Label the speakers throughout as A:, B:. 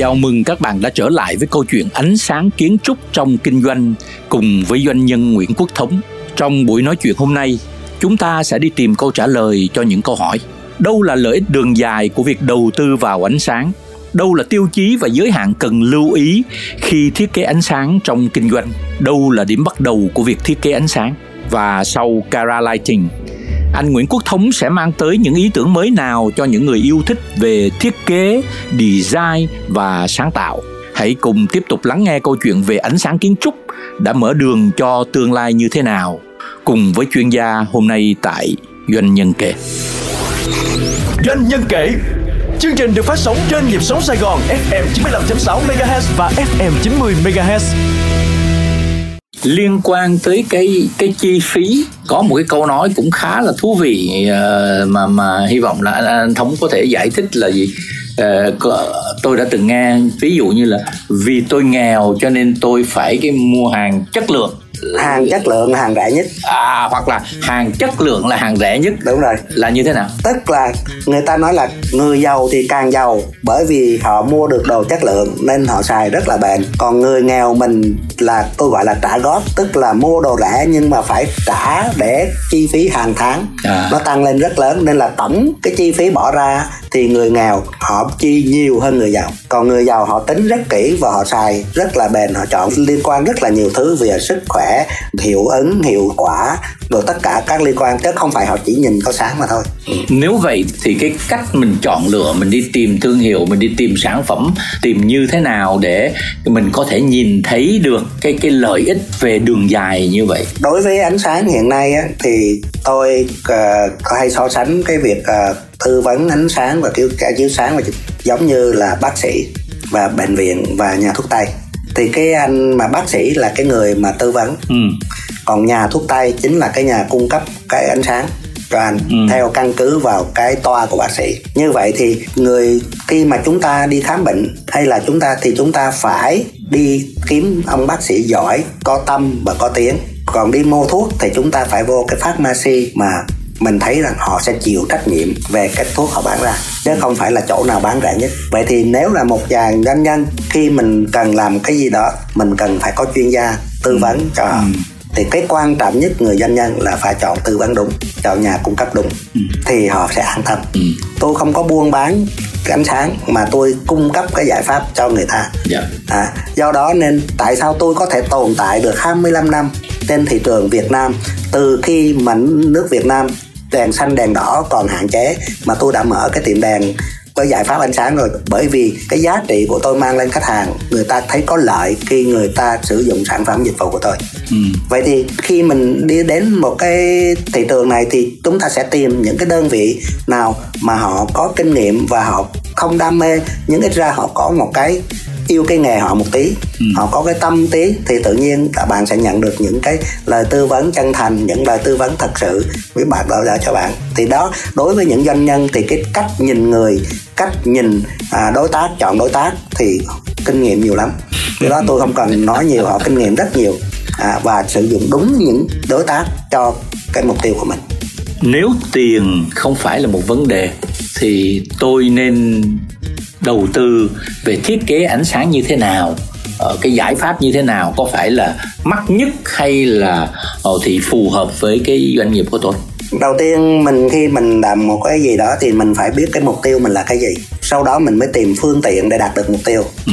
A: Chào mừng các bạn đã trở lại với câu chuyện ánh sáng kiến trúc trong kinh doanh cùng với doanh nhân Nguyễn Quốc Thống. Trong buổi nói chuyện hôm nay, chúng ta sẽ đi tìm câu trả lời cho những câu hỏi. Đâu là lợi ích đường dài của việc đầu tư vào ánh sáng? Đâu là tiêu chí và giới hạn cần lưu ý khi thiết kế ánh sáng trong kinh doanh? Đâu là điểm bắt đầu của việc thiết kế ánh sáng? Và sau Cara Lighting, anh Nguyễn Quốc Thống sẽ mang tới những ý tưởng mới nào cho những người yêu thích về thiết kế, design và sáng tạo. Hãy cùng tiếp tục lắng nghe câu chuyện về ánh sáng kiến trúc đã mở đường cho tương lai như thế nào cùng với chuyên gia hôm nay tại Doanh nhân kể.
B: Doanh nhân kể Chương trình được phát sóng trên nhịp sóng Sài Gòn FM 95.6 MHz và FM 90 MHz.
A: Liên quan tới cái cái chi phí, có một cái câu nói cũng khá là thú vị ờ, mà mà hy vọng là anh thống có thể giải thích là gì. Ờ, tôi đã từng nghe, ví dụ như là, vì tôi nghèo cho nên tôi phải cái mua hàng chất lượng
C: hàng chất lượng là hàng rẻ nhất.
A: À hoặc là hàng chất lượng là hàng rẻ nhất.
C: Đúng rồi.
A: Là như thế nào?
C: Tức là người ta nói là người giàu thì càng giàu bởi vì họ mua được đồ chất lượng nên họ xài rất là bền. Còn người nghèo mình là tôi gọi là trả góp tức là mua đồ rẻ nhưng mà phải trả để chi phí hàng tháng. À. nó tăng lên rất lớn nên là tổng cái chi phí bỏ ra thì người nghèo họ chi nhiều hơn người giàu. Còn người giàu họ tính rất kỹ và họ xài rất là bền họ chọn liên quan rất là nhiều thứ về sức khỏe hiệu ứng hiệu quả rồi tất cả các liên quan chứ không phải họ chỉ nhìn có sáng mà thôi.
A: Nếu vậy thì cái cách mình chọn lựa mình đi tìm thương hiệu mình đi tìm sản phẩm tìm như thế nào để mình có thể nhìn thấy được cái cái lợi ích về đường dài như vậy?
C: Đối với ánh sáng hiện nay á, thì tôi uh, có hay so sánh cái việc uh, tư vấn ánh sáng và chiếu cả chiếu sáng và giống như là bác sĩ và bệnh viện và nhà thuốc tây thì cái anh mà bác sĩ là cái người mà tư vấn ừ. còn nhà thuốc tây chính là cái nhà cung cấp cái ánh sáng cho anh ừ. theo căn cứ vào cái toa của bác sĩ như vậy thì người khi mà chúng ta đi khám bệnh hay là chúng ta thì chúng ta phải đi kiếm ông bác sĩ giỏi có tâm và có tiếng còn đi mua thuốc thì chúng ta phải vô cái pharmacy mà mình thấy rằng họ sẽ chịu trách nhiệm về cái thuốc họ bán ra chứ không phải là chỗ nào bán rẻ nhất vậy thì nếu là một dàn doanh nhân khi mình cần làm cái gì đó mình cần phải có chuyên gia tư vấn cho họ ừ. thì cái quan trọng nhất người doanh nhân là phải chọn tư vấn đúng chọn nhà cung cấp đúng ừ. thì họ sẽ an tâm ừ. tôi không có buôn bán ánh sáng mà tôi cung cấp cái giải pháp cho người ta yeah. Dạ. à, do đó nên tại sao tôi có thể tồn tại được 25 năm trên thị trường Việt Nam từ khi mà nước Việt Nam đèn xanh đèn đỏ còn hạn chế mà tôi đã mở cái tiệm đèn với giải pháp ánh sáng rồi bởi vì cái giá trị của tôi mang lên khách hàng người ta thấy có lợi khi người ta sử dụng sản phẩm dịch vụ của tôi ừ. vậy thì khi mình đi đến một cái thị trường này thì chúng ta sẽ tìm những cái đơn vị nào mà họ có kinh nghiệm và họ không đam mê nhưng ít ra họ có một cái yêu cái nghề họ một tí. Ừ. họ có cái tâm tí thì tự nhiên các bạn sẽ nhận được những cái lời tư vấn chân thành những lời tư vấn thật sự với bạn đó ra cho bạn. Thì đó đối với những doanh nhân thì cái cách nhìn người cách nhìn à, đối tác chọn đối tác thì kinh nghiệm nhiều lắm. Cái đó tôi không cần nói nhiều họ kinh nghiệm rất nhiều. À, và sử dụng đúng những đối tác cho cái mục tiêu của mình.
A: Nếu tiền không phải là một vấn đề thì tôi nên đầu tư về thiết kế ánh sáng như thế nào ờ, cái giải pháp như thế nào có phải là mắc nhất hay là ờ, thì phù hợp với cái doanh nghiệp của tôi?
C: Đầu tiên mình khi mình làm một cái gì đó thì mình phải biết cái mục tiêu mình là cái gì. Sau đó mình mới tìm phương tiện để đạt được mục tiêu. Ừ.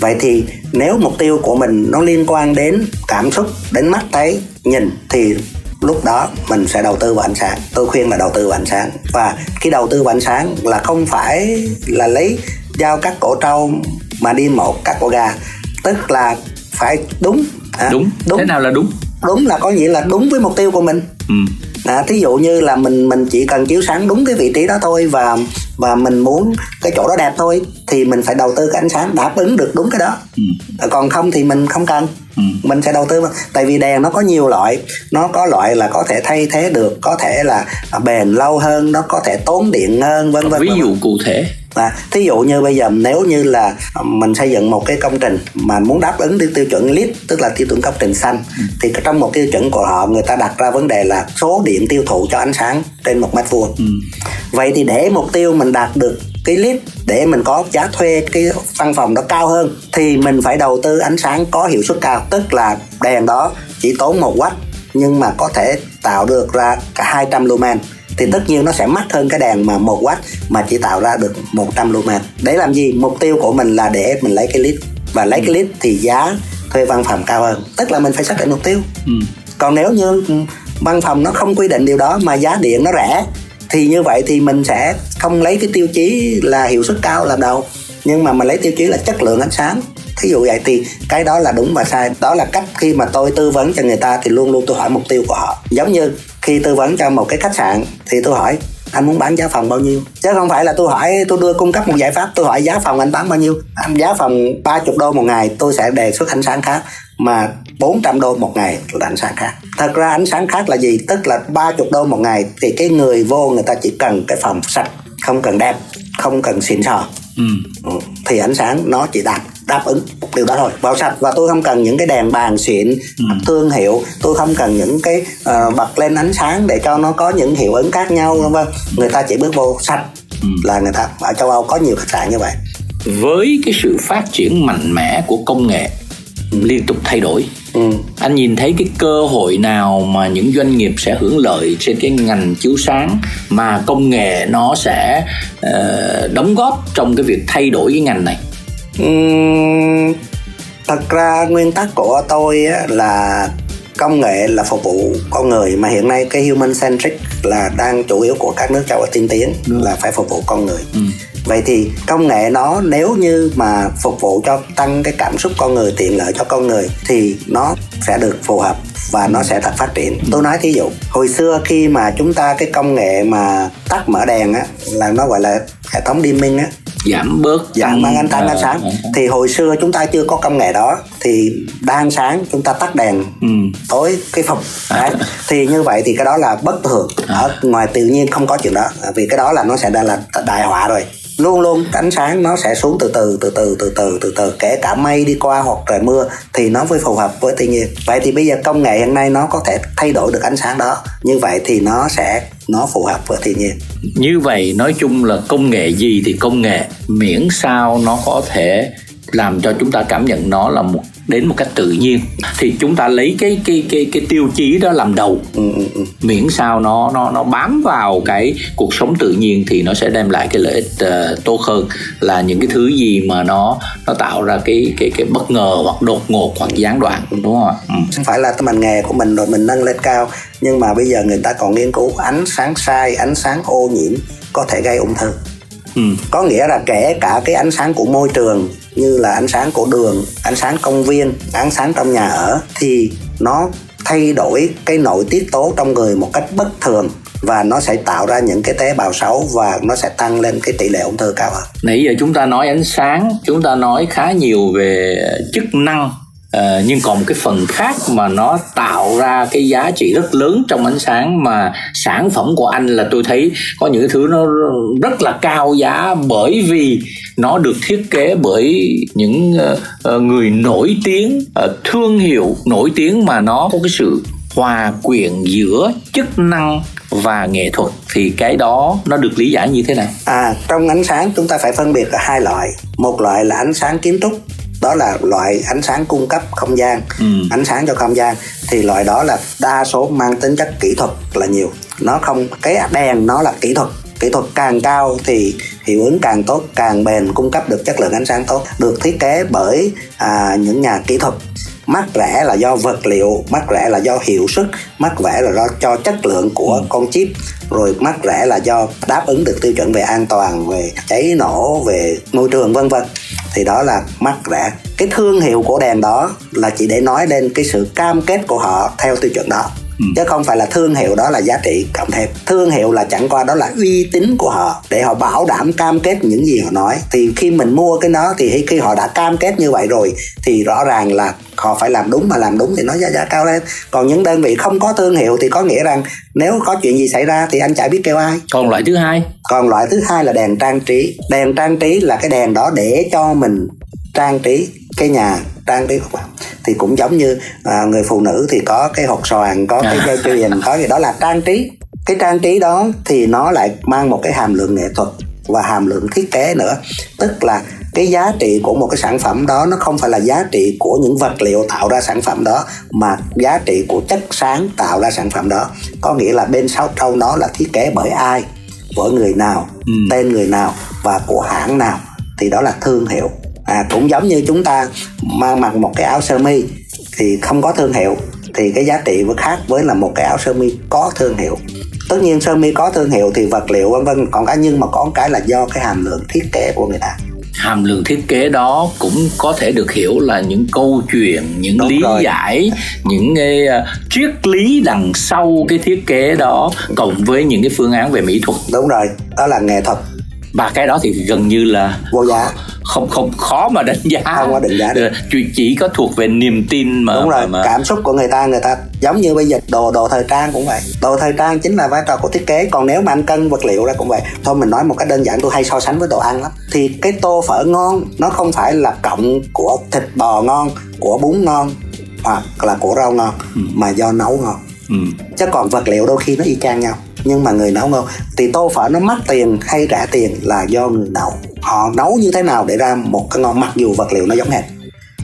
C: vậy thì nếu mục tiêu của mình nó liên quan đến cảm xúc đến mắt thấy nhìn thì lúc đó mình sẽ đầu tư vào ánh sáng. Tôi khuyên là đầu tư vào ánh sáng. Và khi đầu tư vào ánh sáng là không phải là lấy giao các cổ trâu mà đi một các cổ gà. Tức là phải đúng
A: à, đúng. đúng. Thế nào là đúng?
C: Đúng là có nghĩa là đúng với mục tiêu của mình. Ừ. à, thí dụ như là mình mình chỉ cần chiếu sáng đúng cái vị trí đó thôi và và mình muốn cái chỗ đó đẹp thôi thì mình phải đầu tư cái ánh sáng đáp ứng được đúng cái đó. Ừ. còn không thì mình không cần. Ừ. mình sẽ đầu tư tại vì đèn nó có nhiều loại. Nó có loại là có thể thay thế được có thể là bền lâu hơn nó có thể tốn điện hơn vân vân.
A: Ví dụ cụ thể
C: à, thí dụ như bây giờ nếu như là mình xây dựng một cái công trình mà muốn đáp ứng tiêu chuẩn LEED tức là tiêu chuẩn công trình xanh ừ. thì trong một tiêu chuẩn của họ người ta đặt ra vấn đề là số điện tiêu thụ cho ánh sáng trên một mét vuông ừ. vậy thì để mục tiêu mình đạt được cái lít để mình có giá thuê cái văn phòng đó cao hơn thì mình phải đầu tư ánh sáng có hiệu suất cao tức là đèn đó chỉ tốn một watt nhưng mà có thể tạo được ra cả 200 lumen thì tất nhiên nó sẽ mắc hơn cái đèn mà một watt mà chỉ tạo ra được 100 lumen để làm gì? Mục tiêu của mình là để mình lấy cái lít và lấy cái lít thì giá thuê văn phòng cao hơn. Tức là mình phải xác định mục tiêu. Ừ. còn nếu như văn phòng nó không quy định điều đó mà giá điện nó rẻ thì như vậy thì mình sẽ không lấy cái tiêu chí là hiệu suất cao là đầu nhưng mà mình lấy tiêu chí là chất lượng ánh sáng. Thí dụ vậy thì cái đó là đúng và sai. Đó là cách khi mà tôi tư vấn cho người ta thì luôn luôn tôi hỏi mục tiêu của họ. Giống như khi tư vấn cho một cái khách sạn thì tôi hỏi anh muốn bán giá phòng bao nhiêu chứ không phải là tôi hỏi tôi đưa cung cấp một giải pháp tôi hỏi giá phòng anh bán bao nhiêu anh giá phòng 30 đô một ngày tôi sẽ đề xuất ánh sáng khác mà 400 đô một ngày là ánh sáng khác thật ra ánh sáng khác là gì tức là 30 đô một ngày thì cái người vô người ta chỉ cần cái phòng sạch không cần đẹp không cần xịn sò ừ. ừ. thì ánh sáng nó chỉ đạt đáp ứng điều đó thôi. Vào sạch. Và tôi không cần những cái đèn bàn xịn ừ. thương hiệu. Tôi không cần những cái uh, bật lên ánh sáng để cho nó có những hiệu ứng khác nhau vân vân. Người ta chỉ bước vô sạch ừ. là người ta ở châu âu có nhiều khách sạn như vậy.
A: Với cái sự phát triển mạnh mẽ của công nghệ liên tục thay đổi ừ. anh nhìn thấy cái cơ hội nào mà những doanh nghiệp sẽ hưởng lợi trên cái ngành chiếu sáng mà công nghệ nó sẽ uh, đóng góp trong cái việc thay đổi cái ngành này
C: uhm, thật ra nguyên tắc của tôi á, là công nghệ là phục vụ con người mà hiện nay cái human centric là đang chủ yếu của các nước châu Âu tiên tiến ừ. là phải phục vụ con người. Ừ. Vậy thì công nghệ nó nếu như mà phục vụ cho tăng cái cảm xúc con người tiện lợi cho con người thì nó sẽ được phù hợp và nó sẽ thật phát triển. Tôi nói thí dụ hồi xưa khi mà chúng ta cái công nghệ mà tắt mở đèn á là nó gọi là hệ thống dimming á
A: giảm bớt
C: giảm bớt ánh sáng ánh sáng. thì hồi xưa chúng ta chưa có công nghệ đó thì đang sáng chúng ta tắt đèn ừ. tối cái phòng. Đấy thì như vậy thì cái đó là bất thường. Ở ngoài tự nhiên không có chuyện đó vì cái đó là nó sẽ là đại họa rồi luôn luôn, ánh sáng nó sẽ xuống từ từ từ từ từ từ từ từ. Kể cả mây đi qua hoặc trời mưa thì nó mới phù hợp với thiên nhiên. Vậy thì bây giờ công nghệ hiện nay nó có thể thay đổi được ánh sáng đó. Như vậy thì nó sẽ, nó phù hợp với thiên nhiên.
A: Như vậy, nói chung là công nghệ gì thì công nghệ. Miễn sao nó có thể làm cho chúng ta cảm nhận nó là một đến một cách tự nhiên thì chúng ta lấy cái cái cái cái tiêu chí đó làm đầu ừ, ừ, ừ. miễn sao nó nó nó bám vào cái cuộc sống tự nhiên thì nó sẽ đem lại cái lợi ích uh, tốt hơn là những cái thứ gì mà nó nó tạo ra cái cái cái bất ngờ hoặc đột ngột hoặc gián đoạn đúng không ạ
C: ừ. không phải là cái ngành nghề của mình rồi mình nâng lên cao nhưng mà bây giờ người ta còn nghiên cứu ánh sáng sai ánh sáng ô nhiễm có thể gây ung thư ừ. có nghĩa là kể cả cái ánh sáng của môi trường như là ánh sáng của đường ánh sáng công viên ánh sáng trong nhà ở thì nó thay đổi cái nội tiết tố trong người một cách bất thường và nó sẽ tạo ra những cái tế bào xấu và nó sẽ tăng lên cái tỷ lệ ung thư cao hơn.
A: Nãy giờ chúng ta nói ánh sáng, chúng ta nói khá nhiều về chức năng Uh, nhưng còn một cái phần khác mà nó tạo ra cái giá trị rất lớn trong ánh sáng mà sản phẩm của anh là tôi thấy có những thứ nó rất là cao giá bởi vì nó được thiết kế bởi những uh, người nổi tiếng uh, thương hiệu nổi tiếng mà nó có cái sự hòa quyện giữa chức năng và nghệ thuật thì cái đó nó được lý giải như thế nào?
C: À trong ánh sáng chúng ta phải phân biệt là hai loại. Một loại là ánh sáng kiến trúc đó là loại ánh sáng cung cấp không gian. Ừ. ánh sáng cho không gian. Thì loại đó là đa số mang tính chất kỹ thuật là nhiều. Nó không cái đèn nó là kỹ thuật. Kỹ thuật càng cao thì hiệu ứng càng tốt càng bền cung cấp được chất lượng ánh sáng tốt được thiết kế bởi à, những nhà kỹ thuật mắc rẻ là do vật liệu mắc rẻ là do hiệu suất mắc rẻ là do cho chất lượng của ừ. con chip rồi mắc rẻ là do đáp ứng được tiêu chuẩn về an toàn về cháy nổ về môi trường vân vân. Thì đó là mắc rẻ. Cái thương hiệu của đèn đó là chỉ để nói lên cái sự cam kết của họ theo tiêu chuẩn đó ừ. chứ không phải là thương hiệu đó là giá trị cộng thêm. Thương hiệu là chẳng qua đó là uy tín của họ để họ bảo đảm cam kết những gì họ nói. Thì khi mình mua cái đó thì khi họ đã cam kết như vậy rồi thì rõ ràng là họ phải làm đúng mà làm đúng thì nó giá giá cao lên. Còn những đơn vị không có thương hiệu thì có nghĩa rằng nếu có chuyện gì xảy ra thì anh chả biết kêu ai.
A: Còn loại thứ hai?
C: Còn loại thứ hai là đèn trang trí. Đèn trang trí là cái đèn đó để cho mình trang trí cái nhà trang trí của bạn thì cũng giống như à, người phụ nữ thì có cái hột xoàn có cái dây chuyền có gì đó là trang trí. Cái trang trí đó thì nó lại mang một cái hàm lượng nghệ thuật và hàm lượng thiết kế nữa. Tức là cái giá trị của một cái sản phẩm đó nó không phải là giá trị của những vật liệu tạo ra sản phẩm đó mà giá trị của chất sáng tạo ra sản phẩm đó. Có nghĩa là bên sau trong đó là thiết kế bởi ai bởi người nào ừ. tên người nào và của hãng nào. Thì đó là thương hiệu à, cũng giống như chúng ta mang mặc một cái áo sơ mi thì không có thương hiệu thì cái giá trị vẫn khác với là một cái áo sơ mi có thương hiệu. Tất nhiên sơ mi có thương hiệu thì vật liệu vân vân còn cái nhưng mà có cái là do cái hàm lượng thiết kế của người ta.
A: Hàm lượng thiết kế đó cũng có thể được hiểu là những câu chuyện những Đúng lý rồi. giải những cái uh, triết lý đằng sau cái thiết kế đó cộng với những cái phương án về mỹ thuật.
C: Đúng rồi, đó là nghệ thuật.
A: Và cái đó thì gần như là
C: vô giá
A: không không khó mà đánh giá.
C: Không có đánh giá được.
A: Chỉ chỉ có thuộc về niềm tin mà
C: đúng rồi
A: mà, mà...
C: cảm xúc của người ta người ta giống như bây giờ đồ đồ thời trang cũng vậy. Đồ thời trang chính là vai trò của thiết kế còn nếu mà anh cân vật liệu ra cũng vậy. Thôi mình nói một cách đơn giản tôi hay so sánh với đồ ăn lắm. Thì cái tô phở ngon nó không phải là cộng của thịt bò ngon của bún ngon hoặc là của rau ngon ừ. mà do nấu ngon. Ừ. chứ còn vật liệu đôi khi nó y chang nhau. Nhưng mà người nấu ngon thì tô phở nó mắc tiền hay rẻ tiền là do người nấu họ nấu như thế nào để ra một cái ngon mặc dù vật liệu nó giống hệt.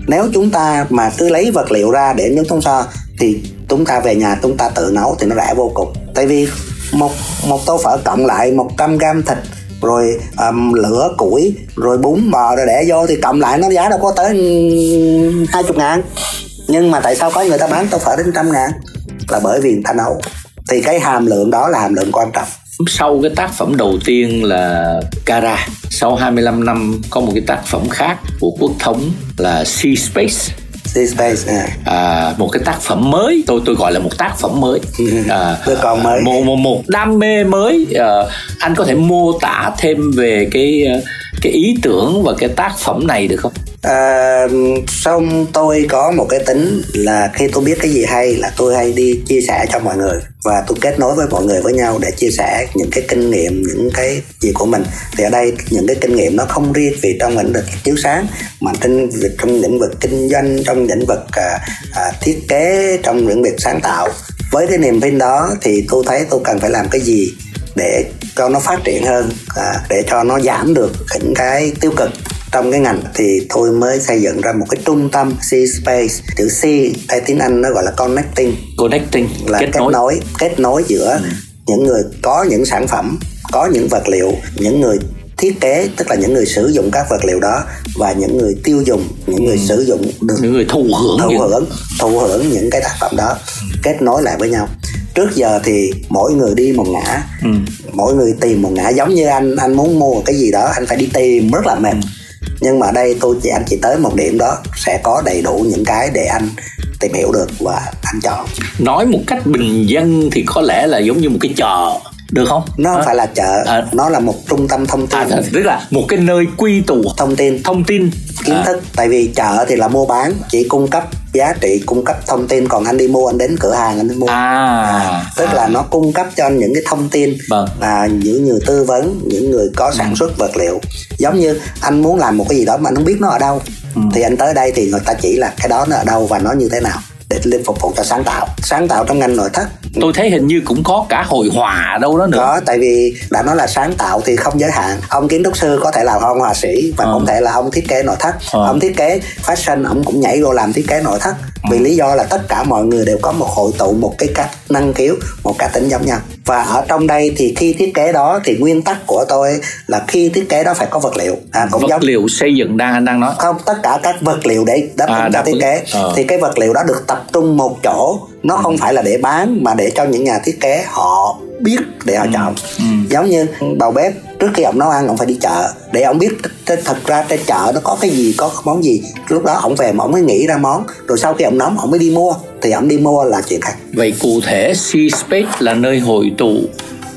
C: Nếu chúng ta mà cứ lấy vật liệu ra để nhúng thông so thì chúng ta về nhà chúng ta tự nấu thì nó rẻ vô cùng. Tại vì một một tô phở cộng lại 100 gram thịt rồi um, lửa củi rồi bún bò rồi để vô thì cộng lại nó giá đâu có tới hai chục ngàn. Nhưng mà tại sao có người ta bán tô phở đến trăm ngàn? Là bởi vì người ta nấu. Thì cái hàm lượng đó là hàm lượng quan trọng
A: sau cái tác phẩm đầu tiên là Cara sau 25 năm có một cái tác phẩm khác của quốc thống là Sea Space.
C: Sea Space à.
A: à, một cái tác phẩm mới. Tôi tôi gọi là một tác phẩm mới.
C: À, còn mới.
A: một một một đam mê mới. À, anh có thể mô tả thêm về cái cái ý tưởng và cái tác phẩm này được không?
C: À, xong tôi có một cái tính là khi tôi biết cái gì hay là tôi hay đi chia sẻ cho mọi người và tôi kết nối với mọi người với nhau để chia sẻ những cái kinh nghiệm những cái gì của mình. Thì ở đây những cái kinh nghiệm nó không riêng vì trong lĩnh vực chiếu sáng mà trên trong lĩnh vực kinh doanh trong lĩnh vực à, à, thiết kế trong lĩnh vực sáng tạo. Với cái niềm tin đó thì tôi thấy tôi cần phải làm cái gì để cho nó phát triển hơn à, để cho nó giảm được những cái tiêu cực trong cái ngành thì tôi mới xây dựng ra một cái trung tâm C Space chữ C tại tiếng Anh nó gọi là connecting
A: connecting
C: là kết, kết nối. nối kết nối giữa ừ. những người có những sản phẩm có những vật liệu những người thiết kế tức là những người sử dụng các vật liệu đó và những người tiêu dùng những người ừ. sử dụng
A: được những người thụ hưởng
C: thụ hưởng thụ hưởng những cái tác phẩm đó ừ. kết nối lại với nhau trước giờ thì mỗi người đi một ngã. Ừ. mỗi người tìm một ngã giống như anh anh muốn mua cái gì đó anh phải đi tìm rất là mệt. Ừ. Nhưng mà đây tôi chỉ anh chỉ tới một điểm đó sẽ có đầy đủ những cái để anh tìm hiểu được và anh chọn.
A: Nói một cách bình dân thì có lẽ là giống như một cái chợ được không?
C: Nó không à. phải là chợ à. nó là một trung tâm thông tin.
A: À, tức là một cái nơi quy tụ
C: thông tin.
A: thông tin
C: kiến à. thức tại vì chợ thì là mua bán chỉ cung cấp giá trị cung cấp thông tin còn anh đi mua anh đến cửa hàng anh đi mua
A: à, à
C: tức
A: à.
C: là nó cung cấp cho anh những cái thông tin vâng. là những người tư vấn những người có sản ừ. xuất vật liệu giống như anh muốn làm một cái gì đó mà anh không biết nó ở đâu ừ. thì anh tới đây thì người ta chỉ là cái đó nó ở đâu và nó như thế nào để lên phục vụ cho sáng tạo sáng tạo trong ngành nội thất
A: tôi thấy hình như cũng có cả hội họa đâu đó nữa.
C: Có tại vì đã nói là sáng tạo thì không giới hạn. Ông kiến trúc sư có thể là ông họa sĩ và ừ. cũng thể là ông thiết kế nội thất. Ừ. ông thiết kế fashion ông cũng nhảy vô làm thiết kế nội thất. Vì lý do là tất cả mọi người đều có một hội tụ một cái cách năng khiếu một cá tính giống nhau và ở trong đây thì khi thiết kế đó thì nguyên tắc của tôi là khi thiết kế đó phải có vật liệu.
A: À, cũng vật giống liệu xây dựng đang anh đang nói.
C: Không tất cả các vật liệu để đáp ứng à, cho thiết kế. Ờ. thì cái vật liệu đó được tập trung một chỗ. Nó không phải là để bán mà để cho những nhà thiết kế họ biết để họ
A: Ừ.
C: chọn. Giống như đầu bếp trước khi ông nấu ăn ông phải đi chợ. Để ông biết thật ra trên chợ nó có cái gì có món gì. Lúc đó ông về mà ông mới nghĩ ra món. Rồi sau khi ông nấu ông mới đi mua thì ông đi mua là chuyện khác
A: Vậy cụ thể C-Space là nơi hội tụ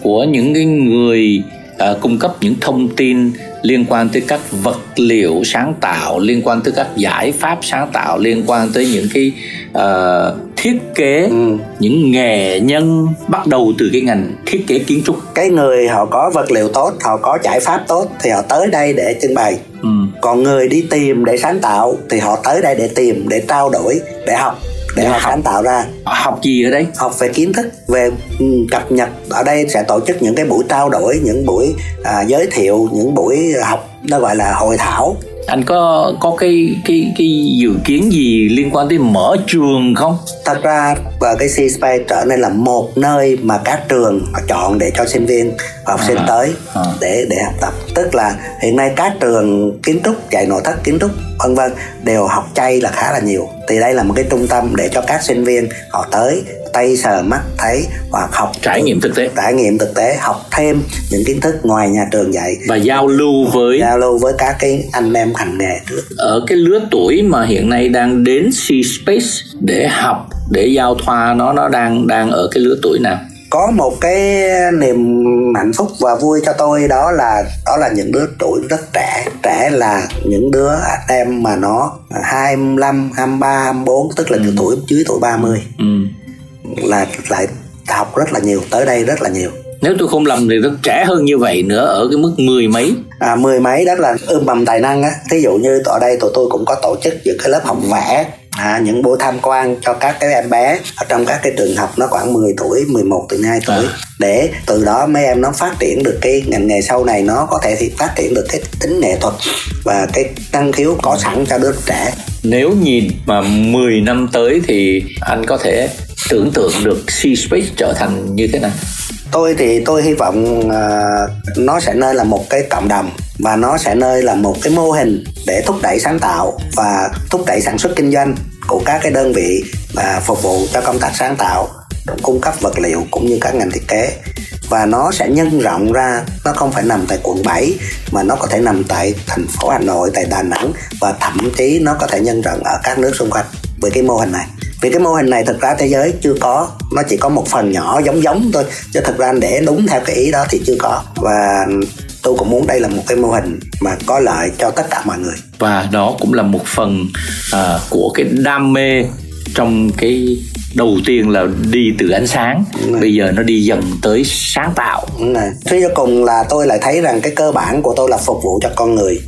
A: của những cái người à, cung cấp những thông tin liên quan tới các vật liệu sáng tạo, liên quan tới các giải pháp sáng tạo, liên quan tới những cái ờ, thiết kế,
C: Ừ.
A: những nghệ nhân bắt đầu từ cái ngành thiết kế kiến trúc.
C: cái người họ có vật liệu tốt họ có giải pháp tốt thì họ tới đây để trưng bày
A: Ừ.
C: còn người đi tìm để sáng tạo thì họ tới đây để tìm để trao đổi để học để,
A: học.
C: sáng tạo ra
A: Học gì ở đây?
C: học về kiến thức về ừ, cập nhật ở đây sẽ tổ chức những cái buổi trao đổi những buổi à, giới thiệu những buổi học nó gọi là hội thảo
A: Anh có có cái cái cái dự kiến gì liên quan tới mở trường không?
C: thật ra và cái C Space trở nên là một nơi mà các trường họ chọn để cho sinh viên và học sinh
A: À.
C: tới
A: À.
C: để để học tập tức là hiện nay các trường kiến trúc dạy nội thất kiến trúc vân vân đều học chay là khá là nhiều thì đây là một cái trung tâm để cho các sinh viên họ tới tay sờ mắt thấy hoặc học
A: Trải nghiệm thực tế.
C: Trải nghiệm thực tế học thêm những kiến thức ngoài nhà trường dạy.
A: Và giao lưu với
C: giao lưu với các cái anh em hành nghề trước.
A: ở cái lứa tuổi mà hiện nay đang đến C-Space để học để giao thoa nó nó đang đang ở cái lứa tuổi nào?
C: Có một cái niềm hạnh phúc và vui cho tôi đó là đó là những đứa tuổi rất trẻ. Trẻ là những đứa anh em mà nó 25, 23, 24 tức là từ tuổi dưới tuổi 30
A: ừ.
C: Là lại học rất là nhiều tới đây rất là nhiều.
A: Nếu tôi không lầm thì rất trẻ hơn như vậy nữa ở cái mức mười mấy.
C: À, mười mấy đó là ươm mầm tài năng á. Thí dụ như ở đây tụi tôi cũng có tổ chức những cái lớp học vẽ à, những buổi tham quan cho các cái em bé. Ở trong các cái trường học nó khoảng 10 tuổi 11 từ 2 tuổi.
A: À.
C: để từ đó mấy em nó phát triển được cái ngành nghề sau này nó có thể thì phát triển được cái tính nghệ thuật và cái năng khiếu có sẵn cho đứa trẻ.
A: Nếu nhìn mà 10 năm tới thì anh có thể tưởng tượng được C-Space trở thành như thế nào?
C: Tôi thì tôi hy vọng uh, nó sẽ nơi là một cái cộng đồng và nó sẽ nơi là một cái mô hình để thúc đẩy sáng tạo và thúc đẩy sản xuất kinh doanh của các cái đơn vị và phục vụ cho công tác sáng tạo cung cấp vật liệu cũng như các ngành thiết kế. Và nó sẽ nhân rộng ra nó không phải nằm tại quận 7 mà nó có thể nằm tại thành phố Hà Nội tại Đà Nẵng và thậm chí nó có thể nhân rộng ở các nước xung quanh với cái mô hình này vì cái mô hình này thực ra thế giới chưa có. Nó chỉ có một phần nhỏ giống giống thôi. Chứ thực ra để đúng theo cái ý đó thì chưa có. Và tôi cũng muốn đây là một cái mô hình mà có lợi cho tất cả mọi người.
A: Và đó cũng là một phần à, của cái đam mê trong cái đầu tiên là đi từ ánh sáng. Bây giờ nó đi dần tới sáng tạo.
C: Suy cho cùng là tôi lại thấy rằng cái cơ bản của tôi là phục vụ cho con người.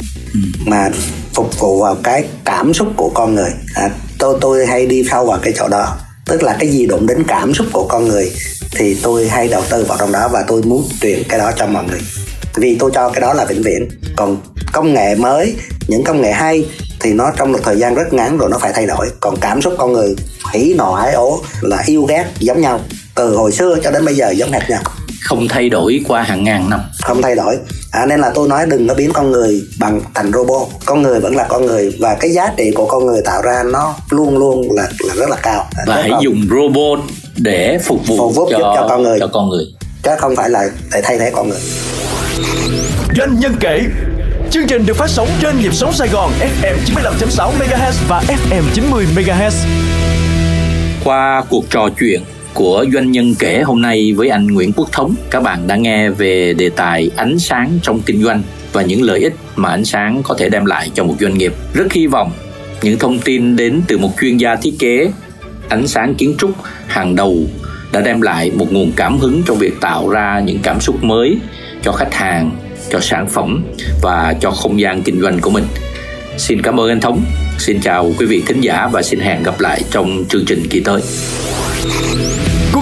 C: Mà phục vụ vào cái cảm xúc của con người. À, tôi tôi hay đi sâu vào cái chỗ đó. Tức là cái gì đụng đến cảm xúc của con người thì tôi hay đầu tư vào trong đó và tôi muốn truyền cái đó cho mọi người. Vì tôi cho cái đó là vĩnh viễn. Còn công nghệ mới, những công nghệ hay thì nó trong một thời gian rất ngắn rồi nó phải thay đổi. Còn cảm xúc con người hỉ nọ ái ố là yêu ghét giống nhau. Từ hồi xưa cho đến bây giờ giống hệt nhau
A: không thay đổi qua hàng ngàn năm.
C: Không thay đổi. À, nên là tôi nói đừng có biến con người bằng thành robot. Con người vẫn là con người và cái giá trị của con người tạo ra nó luôn luôn là là rất là cao.
A: Và hãy
C: còn-
A: dùng robot để phục vụ,
C: Phục vụ
A: cho,
C: giúp cho con người.
A: cho con người.
C: Chứ không phải là để thay thế con người.
B: Doanh nhân kể. Chương trình được phát sóng trên nhịp sống Sài Gòn FM 95.6 MHz và FM 90 MHz.
A: Qua cuộc trò chuyện của doanh nhân kể hôm nay với anh Nguyễn Quốc Thống, các bạn đã nghe về đề tài ánh sáng trong kinh doanh và những lợi ích mà ánh sáng có thể đem lại cho một doanh nghiệp. Rất hy vọng những thông tin đến từ một chuyên gia thiết kế ánh sáng kiến trúc hàng đầu đã đem lại một nguồn cảm hứng trong việc tạo ra những cảm xúc mới cho khách hàng, cho sản phẩm và cho không gian kinh doanh của mình. Xin cảm ơn anh Thống. Xin chào quý vị thính giả và xin hẹn gặp lại trong chương trình kỳ tới.